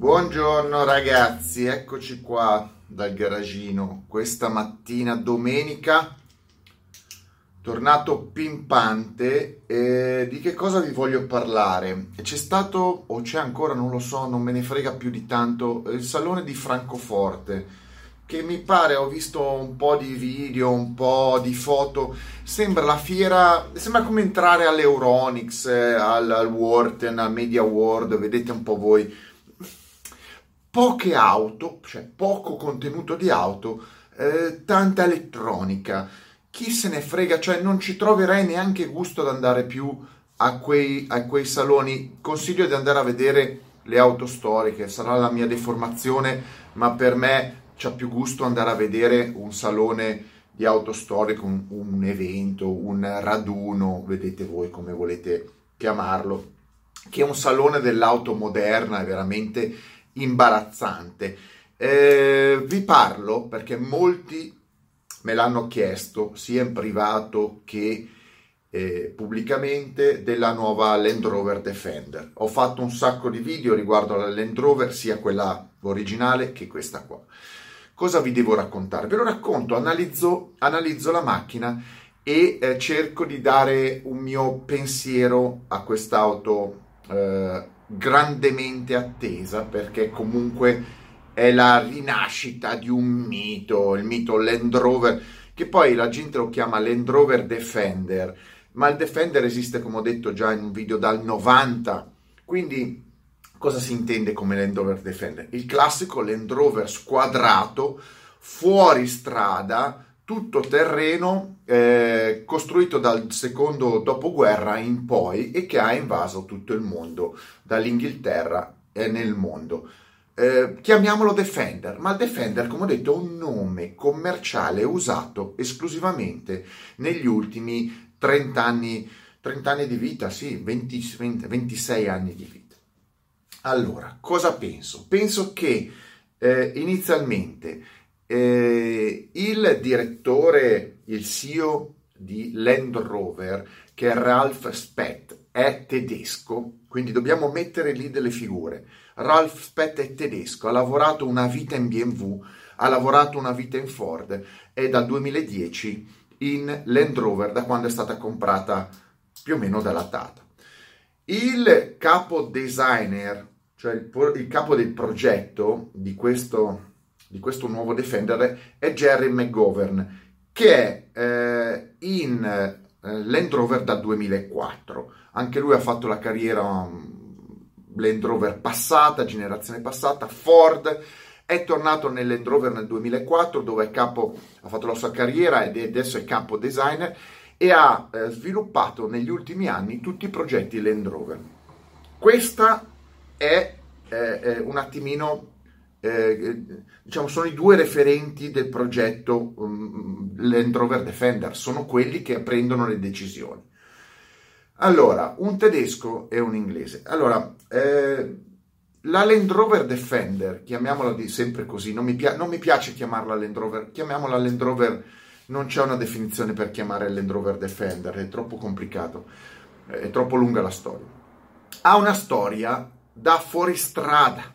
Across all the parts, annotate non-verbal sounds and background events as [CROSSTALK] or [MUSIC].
Buongiorno ragazzi, eccoci qua dal garagino. Questa mattina domenica tornato pimpante. E di che cosa vi voglio parlare? C'è stato o c'è ancora non lo so non me ne frega più di tanto il salone di Francoforte che mi pare ho visto un po' di video un po' di foto. Sembra la fiera sembra come entrare all'Euronix al, al Worten al Media World vedete un po' voi poche auto, cioè poco contenuto di auto, eh, tanta elettronica. Chi se ne frega, cioè non ci troverei neanche gusto ad andare più a quei, a quei saloni. Consiglio di andare a vedere le auto storiche, sarà la mia deformazione, ma per me c'ha più gusto andare a vedere un salone di auto storiche, un, un evento, un raduno, vedete voi come volete chiamarlo, che un salone dell'auto moderna è veramente imbarazzante. Eh, vi parlo perché molti me l'hanno chiesto sia in privato che eh, pubblicamente della nuova Land Rover Defender. Ho fatto un sacco di video riguardo alla Land Rover, sia quella originale che questa qua. Cosa vi devo raccontare? Ve lo racconto, analizzo, analizzo la macchina e eh, cerco di dare un mio pensiero a quest'auto eh, grandemente attesa perché comunque è la rinascita di un mito, il mito Land Rover, che poi la gente lo chiama Land Rover Defender, ma il Defender esiste come ho detto già in un video dal 90, quindi cosa si intende come Land Rover Defender? Il classico Land Rover squadrato, fuori strada, tutto terreno eh, costruito dal secondo dopoguerra in poi e che ha invaso tutto il mondo, dall'Inghilterra e nel mondo. Eh, chiamiamolo Defender, ma Defender, come ho detto, è un nome commerciale usato esclusivamente negli ultimi 30 anni, 30 anni di vita, sì, 20, 20, 26 anni di vita. Allora, cosa penso? Penso che eh, inizialmente eh, il direttore, il CEO di Land Rover, che è Ralph Spett, è tedesco, quindi dobbiamo mettere lì delle figure. Ralph Spett è tedesco, ha lavorato una vita in BMW, ha lavorato una vita in Ford e dal 2010 in Land Rover da quando è stata comprata più o meno dalla Tata. Il capo designer, cioè il, il capo del progetto di questo di questo nuovo Defender è Jerry McGovern, che è eh, in eh, Land Rover dal 2004. Anche lui ha fatto la carriera um, Land Rover passata, generazione passata, Ford, è tornato nel Land Rover nel 2004 dove è capo, ha fatto la sua carriera ed adesso è capo designer e ha eh, sviluppato negli ultimi anni tutti i progetti Land Rover. Questa è eh, un attimino eh, diciamo, sono i due referenti del progetto um, Land Rover Defender, sono quelli che prendono le decisioni. Allora, un tedesco e un inglese. Allora, eh, la Land Rover Defender, chiamiamola di sempre così, non mi, pia- non mi, piace chiamarla Land Rover, chiamiamola Land Rover, non c'è una definizione per chiamare Land Rover Defender, è troppo complicato, è troppo lunga la storia. Ha una storia da fuoristrada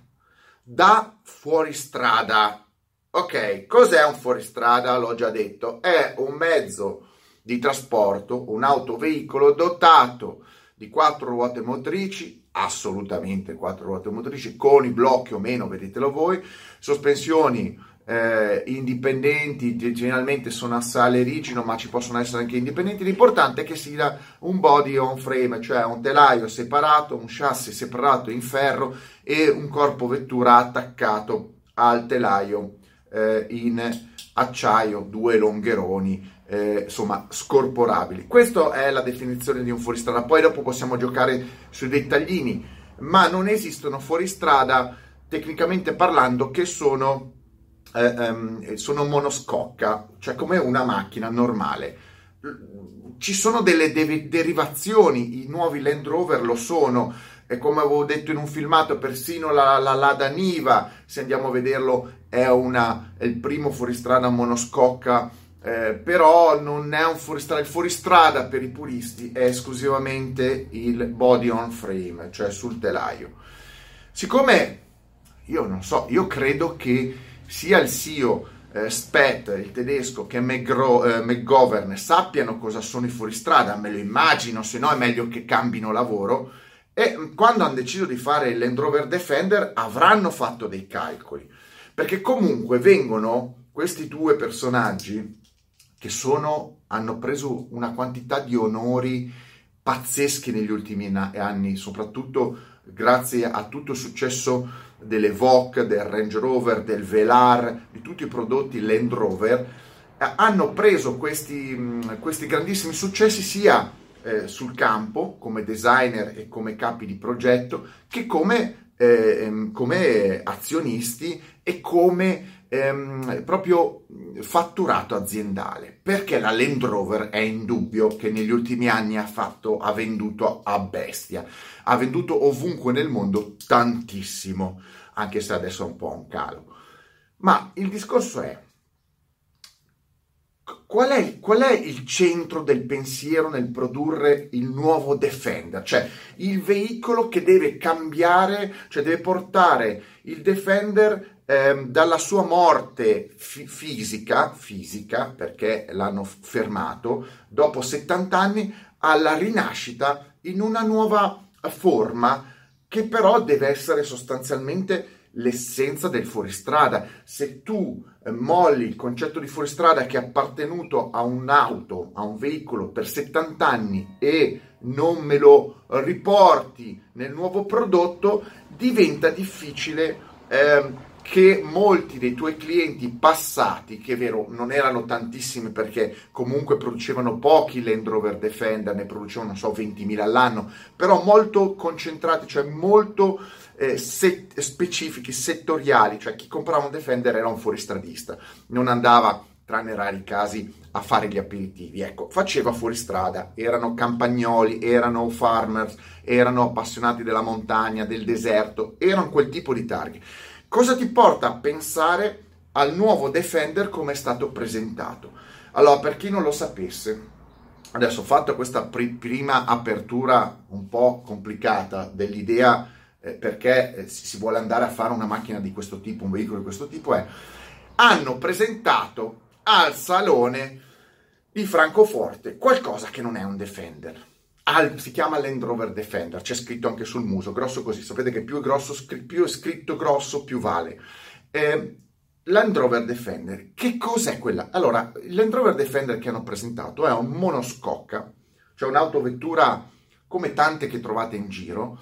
da fuoristrada. Ok, cos'è un fuoristrada? L'ho già detto, è un mezzo di trasporto, un autoveicolo dotato di quattro ruote motrici, assolutamente quattro ruote motrici, con i blocchi o meno, vedetelo voi, sospensioni eh, indipendenti, generalmente sono a sale rigido, ma ci possono essere anche indipendenti. L'importante è che sia un body on frame, cioè un telaio separato, un chassis separato in ferro e un corpo vettura attaccato al telaio eh, in acciaio, due longheroni. Eh, insomma, scorporabili. Questa è la definizione di un fuoristrada. Poi dopo possiamo giocare sui dettaglini, ma non esistono fuoristrada tecnicamente parlando che sono eh, um, sono monoscocca, cioè come una macchina normale. Ci sono delle de- derivazioni, i nuovi Land Rover lo sono, e come avevo detto in un filmato, persino la, la Lada Niva, se andiamo a vederlo, è, una, è il primo fuoristrada monoscocca, eh, però non è un fuoristrada, il fuoristrada per i puristi è esclusivamente il body on frame, cioè sul telaio. Siccome io non so, io credo che sia il CEO eh, Spett, il tedesco, che McGro- eh, McGovern sappiano cosa sono i fuoristrada, me lo immagino, se no è meglio che cambino lavoro. E quando hanno deciso di fare il Land Rover Defender avranno fatto dei calcoli, perché comunque vengono questi due personaggi che sono, hanno preso una quantità di onori pazzeschi negli ultimi anni, soprattutto grazie a tutto il successo delle VOC, del Range Rover, del Velar, di tutti i prodotti Land Rover, eh, hanno preso questi, mm, questi grandissimi successi sia eh, sul campo come designer e come capi di progetto che come, eh, ehm, come azionisti e come ehm, proprio fatturato aziendale, perché la Land Rover è indubbio che negli ultimi anni ha, fatto, ha venduto a bestia, ha venduto ovunque nel mondo tantissimo, anche se adesso è un po' un calo. Ma il discorso è, Qual è, qual è, il centro del pensiero nel produrre il nuovo Defender? Cioè il veicolo che deve cambiare, cioè deve portare il Defender ehm, dalla sua morte fi- fisica, fisica, perché l'hanno fermato, dopo 70 anni, alla rinascita in una nuova forma che però deve essere sostanzialmente l'essenza del fuoristrada. Se tu eh, molli il concetto di fuoristrada che è appartenuto a un'auto, a un veicolo per 70 anni e non me lo riporti nel nuovo prodotto, diventa difficile eh, che molti dei tuoi clienti passati, che è vero non erano tantissimi perché comunque producevano pochi Land Rover Defender, ne producevano non so 20.000 all'anno, però molto concentrati, cioè molto eh, set- specifici, settoriali, cioè chi comprava un Defender era un fuoristradista, non andava tranne rari casi, a fare gli aperitivi. Ecco, faceva fuoristrada, erano campagnoli, erano farmers, erano appassionati della montagna, del deserto, erano quel tipo di targhe. Cosa ti porta a pensare al nuovo Defender come è stato presentato? Allora, per chi non lo sapesse, adesso ho fatto questa pr- prima apertura un po' complicata dell'idea eh, perché eh, si vuole andare a fare una macchina di questo tipo, un veicolo di questo tipo, è hanno presentato al salone di Francoforte qualcosa che non è un Defender al, si chiama Land Rover Defender, c'è scritto anche sul muso, grosso così, sapete che più è, grosso, più è scritto grosso più vale. Eh, Land Rover Defender, che cos'è quella? Allora, il Land Rover Defender che hanno presentato è un monoscocca, cioè un'autovettura come tante che trovate in giro,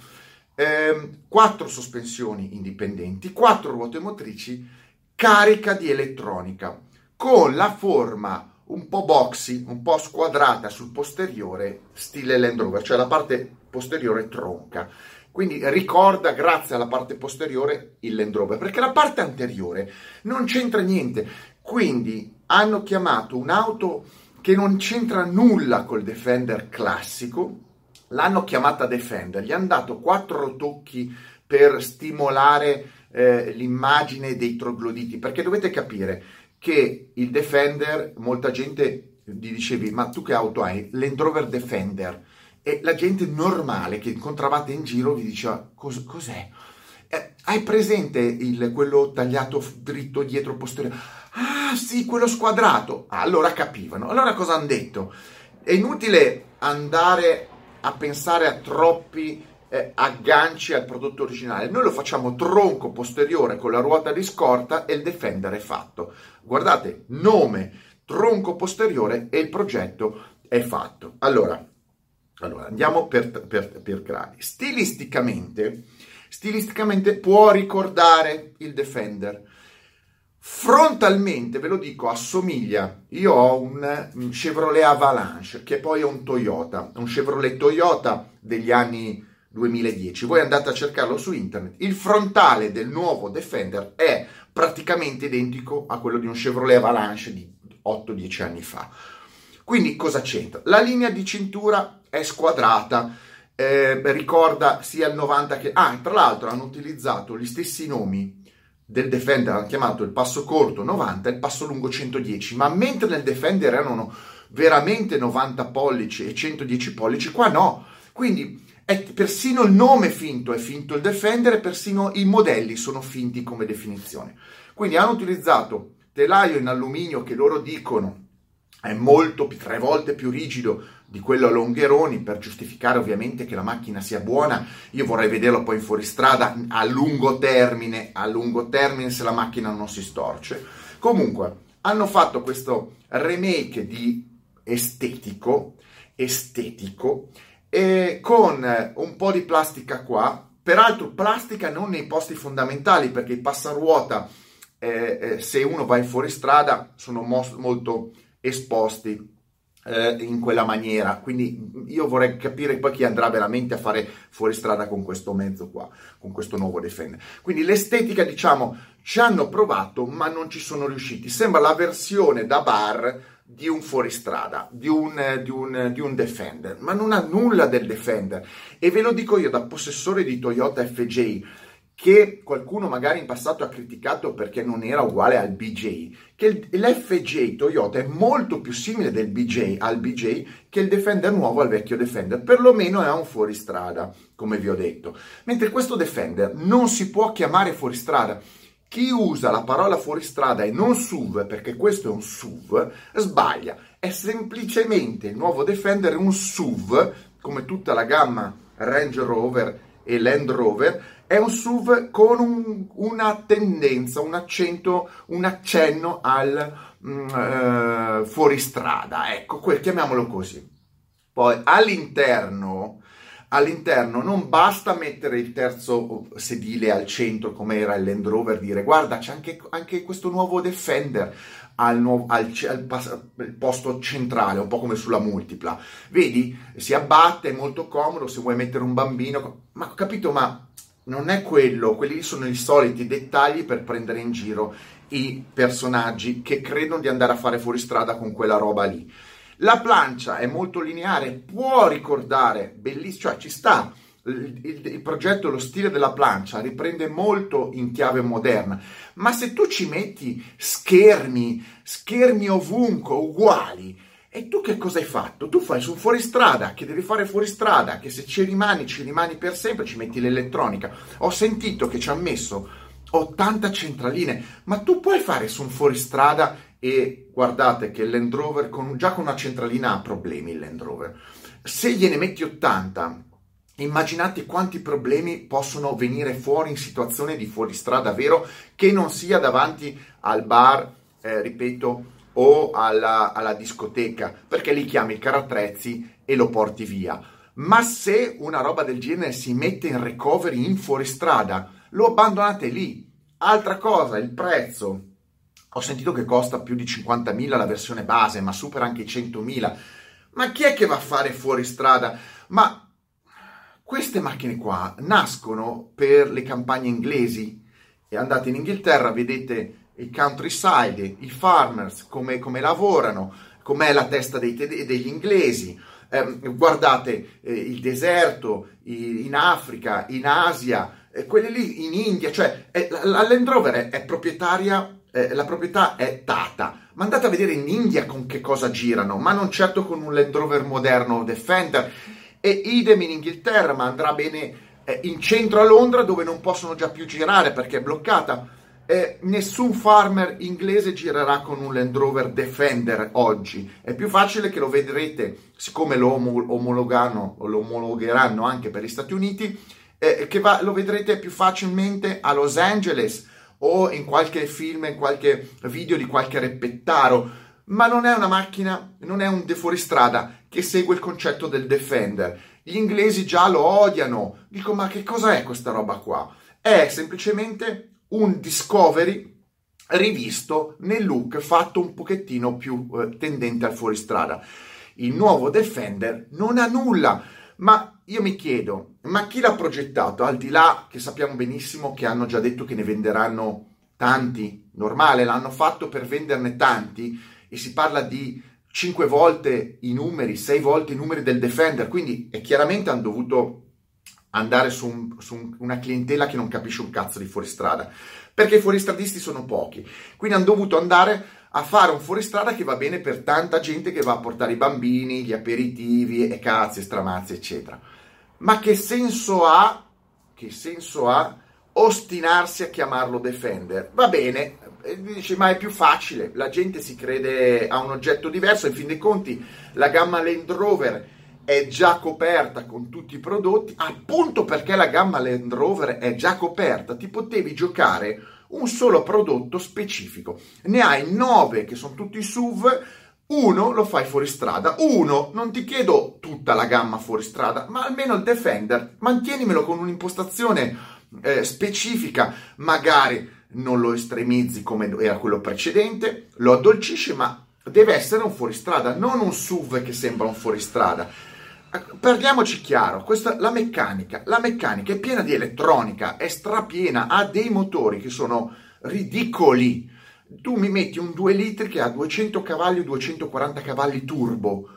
eh, quattro sospensioni indipendenti, quattro ruote motrici, carica di elettronica, con la forma un po' boxy, un po' squadrata sul posteriore, stile Land Rover, cioè la parte posteriore tronca. Quindi ricorda, grazie alla parte posteriore, il Land Rover, perché la parte anteriore non c'entra niente. Quindi hanno chiamato un'auto che non c'entra nulla col Defender classico, l'hanno chiamata Defender, gli hanno dato quattro tocchi per stimolare eh, l'immagine dei trogloditi, perché dovete capire, che il Defender, molta gente gli dicevi, ma tu che auto hai? Land Rover Defender. E la gente normale che incontravate in giro vi diceva, Cos- cos'è? Eh, hai presente il, quello tagliato dritto dietro posteriore? Ah sì, quello squadrato. Allora capivano. Allora cosa hanno detto? È inutile andare a pensare a troppi eh, agganci al prodotto originale. Noi lo facciamo tronco posteriore con la ruota di scorta e il Defender è fatto. Guardate, nome, tronco posteriore e il progetto è fatto. Allora, allora andiamo per, per, per gradi. Stilisticamente, stilisticamente può ricordare il Defender. Frontalmente, ve lo dico, assomiglia. Io ho un Chevrolet Avalanche, che poi è un Toyota, un Chevrolet Toyota degli anni 2010. Voi andate a cercarlo su internet. Il frontale del nuovo Defender è praticamente identico a quello di un Chevrolet Avalanche di 8-10 anni fa. Quindi cosa c'entra? La linea di cintura è squadrata, eh, ricorda sia il 90 che... Ah, tra l'altro hanno utilizzato gli stessi nomi del Defender, hanno chiamato il passo corto 90 e il passo lungo 110, ma mentre nel Defender erano veramente 90 pollici e 110 pollici, qua no. Quindi è persino il nome finto, è finto il Defender e persino i modelli sono finti come definizione. Quindi hanno utilizzato telaio in alluminio che loro dicono è molto tre volte più rigido di quello a Longheroni per giustificare ovviamente che la macchina sia buona. Io vorrei vederlo poi in fuoristrada a lungo termine, a lungo termine se la macchina non si storce. Comunque, hanno fatto questo remake di estetico, estetico, con un po' di plastica qua, peraltro plastica non nei posti fondamentali perché i passaruota, eh, eh, se uno va in fuoristrada, sono mo- molto esposti eh, in quella maniera. Quindi io vorrei capire poi chi andrà veramente a fare fuoristrada con questo mezzo qua, con questo nuovo Defender. Quindi l'estetica, diciamo, ci hanno provato, ma non ci sono riusciti. Sembra la versione da bar di un fuoristrada, di un, di, un, di un, Defender, ma non ha nulla del Defender. E ve lo dico io da possessore di Toyota FJ, che qualcuno magari in passato ha criticato perché non era uguale al BJ, che l'FJ Toyota è molto più simile del BJ al BJ che il Defender nuovo al vecchio Defender, perlomeno è un fuoristrada, come vi ho detto. Mentre questo Defender non si può chiamare fuoristrada chi usa la parola fuoristrada e non SUV, perché questo è un SUV, sbaglia. È semplicemente il nuovo Defender un SUV, come tutta la gamma Range Rover e Land Rover, è un SUV con un, una tendenza, un accento, un accenno al mm, eh, fuoristrada, ecco, quel, chiamiamolo così. Poi all'interno all'interno non basta mettere il terzo sedile al centro come era il Land Rover, dire guarda c'è anche, anche questo nuovo Defender al, nuovo, al, al, al, posto centrale, un po' come sulla multipla. Vedi, si abbatte, è molto comodo se vuoi mettere un bambino, ma ho capito, ma non è quello, quelli sono i soliti dettagli per prendere in giro i personaggi che credono di andare a fare fuori strada con quella roba lì. La plancia è molto lineare, può ricordare, bellissimo, cioè ci sta. Il, il, il, progetto, lo stile della plancia riprende molto in chiave moderna, ma se tu ci metti schermi, schermi ovunque, uguali, e tu che cosa hai fatto? Tu fai su fuoristrada, che devi fare fuoristrada, che se ci rimani, ci rimani per sempre, ci metti l'elettronica. Ho sentito che ci hanno messo 80 centraline, ma tu puoi fare su un fuoristrada e guardate che il Land Rover con, già con una centralina ha problemi il Land Rover. Se gliene metti 80, immaginate quanti problemi possono venire fuori in situazione di fuoristrada vero che non sia davanti al bar, eh, ripeto, o alla, alla discoteca, perché lì chiami carattrezzi e lo porti via. Ma se una roba del genere si mette in recovery in fuoristrada, lo abbandonate lì. Altra cosa, il prezzo ho sentito che costa più di 50.000 la versione base, ma supera anche i 100.000. Ma chi è che va a fare fuori strada? Ma queste macchine qua nascono per le campagne inglesi. E andate in Inghilterra, vedete il countryside, i farmers, come, come lavorano, com'è la testa dei, degli inglesi. Eh, guardate eh, il deserto in Africa, in Asia, eh, quelli lì in India, cioè la Land Rover è, è proprietaria eh, la proprietà è Tata. Ma andate a vedere in India con che cosa girano, ma non certo con un Land Rover moderno Defender. E idem in Inghilterra, ma andrà bene eh, in centro a Londra dove non possono già più girare perché è bloccata. Eh, nessun farmer inglese girerà con un Land Rover Defender oggi. È più facile che lo vedrete, siccome lo omologano lo omologheranno anche per gli Stati Uniti, eh, che va, lo vedrete più facilmente a Los Angeles o in qualche film, in qualche video di qualche reppettaro, ma non è una macchina, non è un fuoristrada che segue il concetto del Defender. Gli inglesi già lo odiano. Dico, ma che cosa è questa roba qua? È semplicemente un Discovery rivisto nel look fatto un pochettino più eh, tendente al fuoristrada. Il nuovo Defender non ha nulla, ma io mi chiedo, ma chi l'ha progettato? Al di là che sappiamo benissimo che hanno già detto che ne venderanno tanti, normale, l'hanno fatto per venderne tanti e si parla di 5 volte i numeri, 6 volte i numeri del Defender, quindi chiaramente hanno dovuto andare su, un, su, una clientela che non capisce un cazzo di fuoristrada, perché i fuoristradisti sono pochi, quindi hanno dovuto andare a fare un fuoristrada che va bene per tanta gente che va a portare i bambini, gli aperitivi e cazzi, stramazzi, eccetera. Ma che senso ha, che senso ha ostinarsi a chiamarlo Defender? Va bene, dice ma è più facile, la gente si crede a un oggetto diverso, in fin dei conti la gamma Land Rover è già coperta con tutti i prodotti, appunto perché la gamma Land Rover è già coperta, ti potevi giocare un solo prodotto specifico. Ne hai nove che sono tutti SUV, uno lo fai fuori strada, uno non ti chiedo tutta la gamma fuori strada, ma almeno il Defender, mantienimelo con un'impostazione eh, specifica, magari non lo estremizzi come era quello precedente, lo addolcisci, ma deve essere un fuoristrada, non un SUV che sembra un fuoristrada parliamoci chiaro, questa, la meccanica, la meccanica è piena di elettronica, è strapiena, ha dei motori che sono ridicoli. Tu mi metti un 2 litri che ha 200 cavalli o 240 cavalli turbo.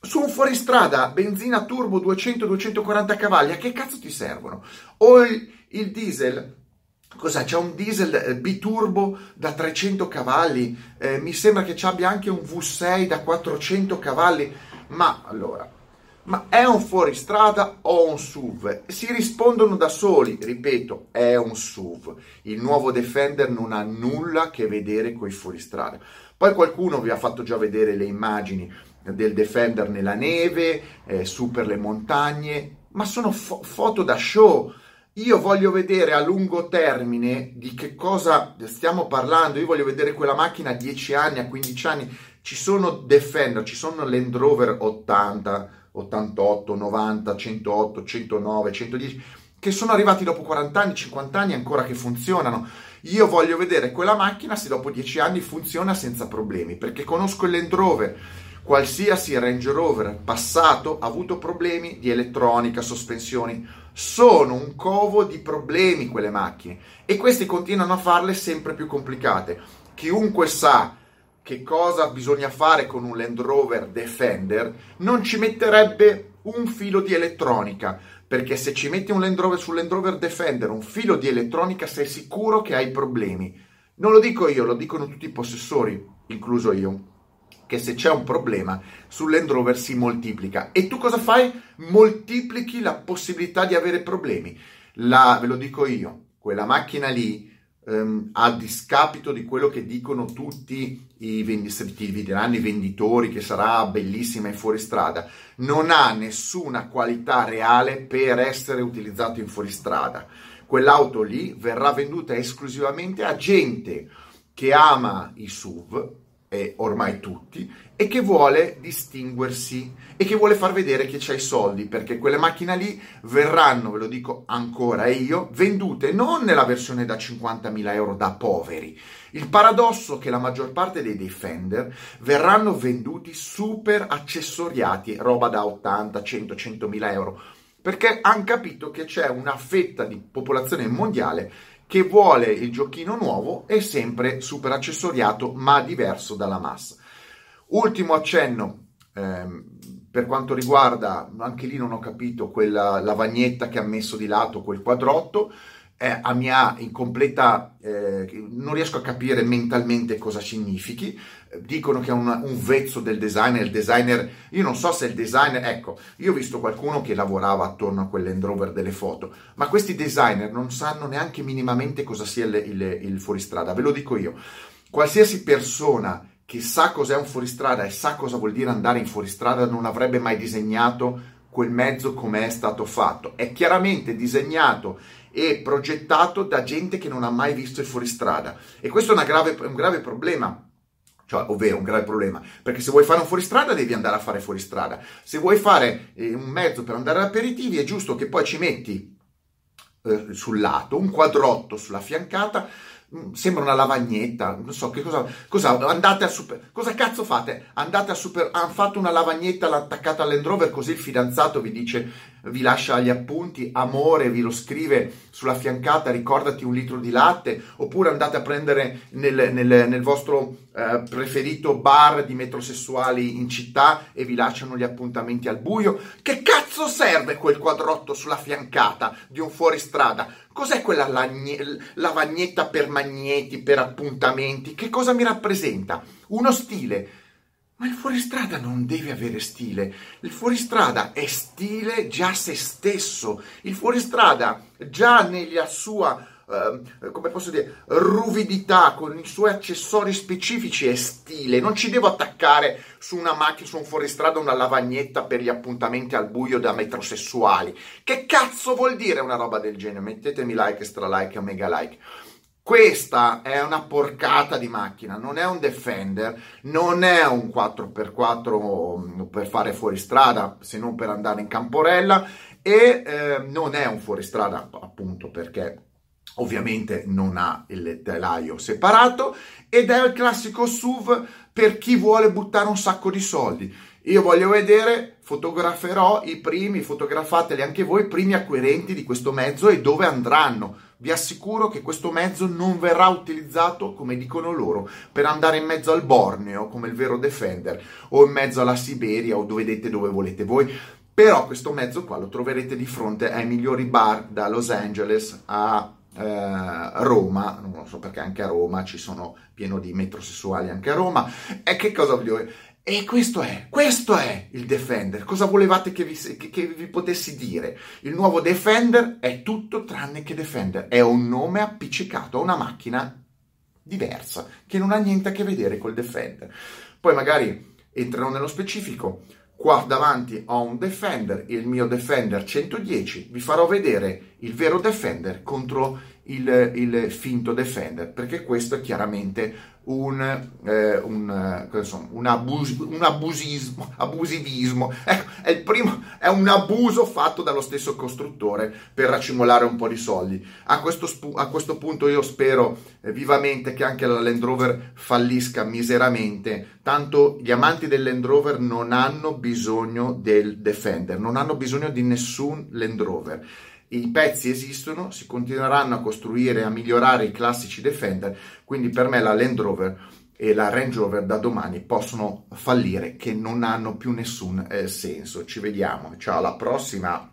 Su un fuoristrada, benzina turbo 200-240 cavalli, a che cazzo ti servono? O il, il diesel, Cos'è? C'è un diesel eh, biturbo da 300 cavalli, eh, mi sembra che ci abbia anche un V6 da 400 cavalli, ma allora, ma è un fuoristrada o un SUV? Si rispondono da soli, ripeto, è un SUV. Il nuovo Defender non ha nulla a che vedere con i fuoristrada. Poi qualcuno vi ha fatto già vedere le immagini del Defender nella neve, eh, su per le montagne, ma sono fo- foto da show. Io voglio vedere a lungo termine di che cosa stiamo parlando. Io voglio vedere quella macchina a 10 anni, a 15 anni. Ci sono Defender, ci sono Land Rover 80, 88, 90, 108, 109, 110, che sono arrivati dopo 40 anni, 50 anni ancora che funzionano. Io voglio vedere quella macchina se dopo 10 anni funziona senza problemi, perché conosco il Land Rover, qualsiasi Range Rover passato ha avuto problemi di elettronica, sospensioni. Sono un covo di problemi quelle macchine e questi continuano a farle sempre più complicate. Chiunque sa che cosa bisogna fare con un Land Rover Defender, non ci metterebbe un filo di elettronica, perché se ci metti un Land Rover sul Land Rover Defender, un filo di elettronica, sei sicuro che hai problemi. Non lo dico io, lo dicono tutti i possessori, incluso io, che se c'è un problema sul Land Rover si moltiplica. E tu cosa fai? Moltiplichi la possibilità di avere problemi. La, ve lo dico io, quella macchina lì ehm, a discapito di quello che dicono tutti i venditori, diranno i venditori che sarà bellissima e fuoristrada, non ha nessuna qualità reale per essere utilizzato in fuoristrada. Quell'auto lì verrà venduta esclusivamente a gente che ama i SUV, e ormai tutti, e che vuole distinguersi e che vuole far vedere che c'ha i soldi, perché quelle macchine lì verranno, ve lo dico ancora io, vendute non nella versione da 50.000 euro da poveri. Il paradosso è che la maggior parte dei Defender verranno venduti super accessoriati, roba da 80, 100, 100.000 euro, perché hanno capito che c'è una fetta di popolazione mondiale che vuole il giochino nuovo e sempre super accessoriato ma diverso dalla massa. Ultimo accenno ehm, per quanto riguarda, anche lì non ho capito, quella lavagnetta che ha messo di lato quel quadrotto, eh, a mia incompleta, eh, non riesco a capire mentalmente cosa significhi. Dicono che è un, un, vezzo del designer. Il designer, io non so se il designer, ecco, io ho visto qualcuno che lavorava attorno a quell'End Rover delle foto, ma questi designer non sanno neanche minimamente cosa sia il, il, il fuoristrada. Ve lo dico io. Qualsiasi persona che sa cos'è un fuoristrada e sa cosa vuol dire andare in fuoristrada non avrebbe mai disegnato quel mezzo come è stato fatto. È chiaramente disegnato e progettato da gente che non ha mai visto il fuoristrada. E questo è grave, un grave problema. Cioè, ovvero un grave problema, perché se vuoi fare un fuoristrada devi andare a fare fuoristrada. Se vuoi fare eh, un mezzo per andare ad aperitivi è giusto che poi ci metti eh, sul lato un quadrotto sulla fiancata sembra una lavagnetta, non so che cosa, cosa andate a super, cosa cazzo fate? Andate a super, hanno fatto una lavagnetta, attaccata all'End Rover così il fidanzato vi dice, vi lascia gli appunti, amore, vi lo scrive sulla fiancata, ricordati un litro di latte, oppure andate a prendere nel, nel, nel vostro eh, preferito bar di metrosessuali in città e vi lasciano gli appuntamenti al buio. Che cazzo serve quel quadrotto sulla fiancata di un fuoristrada? Cos'è quella lavagnetta per magneti, per appuntamenti? Che cosa mi rappresenta? Uno stile Ma il fuoristrada non deve avere stile, il fuoristrada è stile già se stesso, il fuoristrada già nella sua Uh, come posso dire, ruvidità con i suoi accessori specifici è stile. Non ci devo attaccare su una macchina, su un fuoristrada, una lavagnetta per gli appuntamenti al buio da metrosessuali. Che cazzo vuol dire una roba del genere? Mettetemi like, extra like, mega like. Questa è una porcata di macchina, non è un Defender, non è un 4x4 mm, per fare fuoristrada, se non per andare in camporella e eh, non è un fuoristrada appunto perché ovviamente non ha il telaio separato ed è il classico SUV per chi vuole buttare un sacco di soldi. Io voglio vedere, fotograferò i primi, fotografateli anche voi, i primi acquirenti di questo mezzo e dove andranno vi assicuro che questo mezzo non verrà utilizzato, come dicono loro, per andare in mezzo al Borneo, come il vero Defender, o in mezzo alla Siberia, o dove vedete dove volete voi. Però questo mezzo qua lo troverete di fronte ai migliori bar da Los Angeles a eh, Roma, non lo so perché anche a Roma ci sono pieno di metrosessuali anche a Roma. E che cosa voglio dire? E questo è, questo è il Defender. Cosa volevate che vi, che, che vi, potessi dire? Il nuovo Defender è tutto tranne che Defender. È un nome appiccicato a una macchina diversa, che non ha niente a che vedere col Defender. Poi magari entrerò nello specifico. Qua davanti ho un Defender, il mio Defender 110. Vi farò vedere il vero Defender contro il, il finto Defender, perché questo è chiaramente un, eh, un, insomma, un, abus- un abusismo, [LAUGHS] abusivismo. Ecco, è, primo, è un abuso fatto dallo stesso costruttore per racimolare un po' di soldi. A questo, a questo punto io spero eh, vivamente che anche la Land Rover fallisca miseramente, tanto gli amanti del Land Rover non hanno bisogno del Defender, non hanno bisogno di nessun Land Rover i pezzi esistono, si continueranno a costruire e a migliorare i classici Defender, quindi per me la Land Rover e la Range Rover da domani possono fallire che non hanno più nessun eh, senso. Ci vediamo, ciao alla prossima.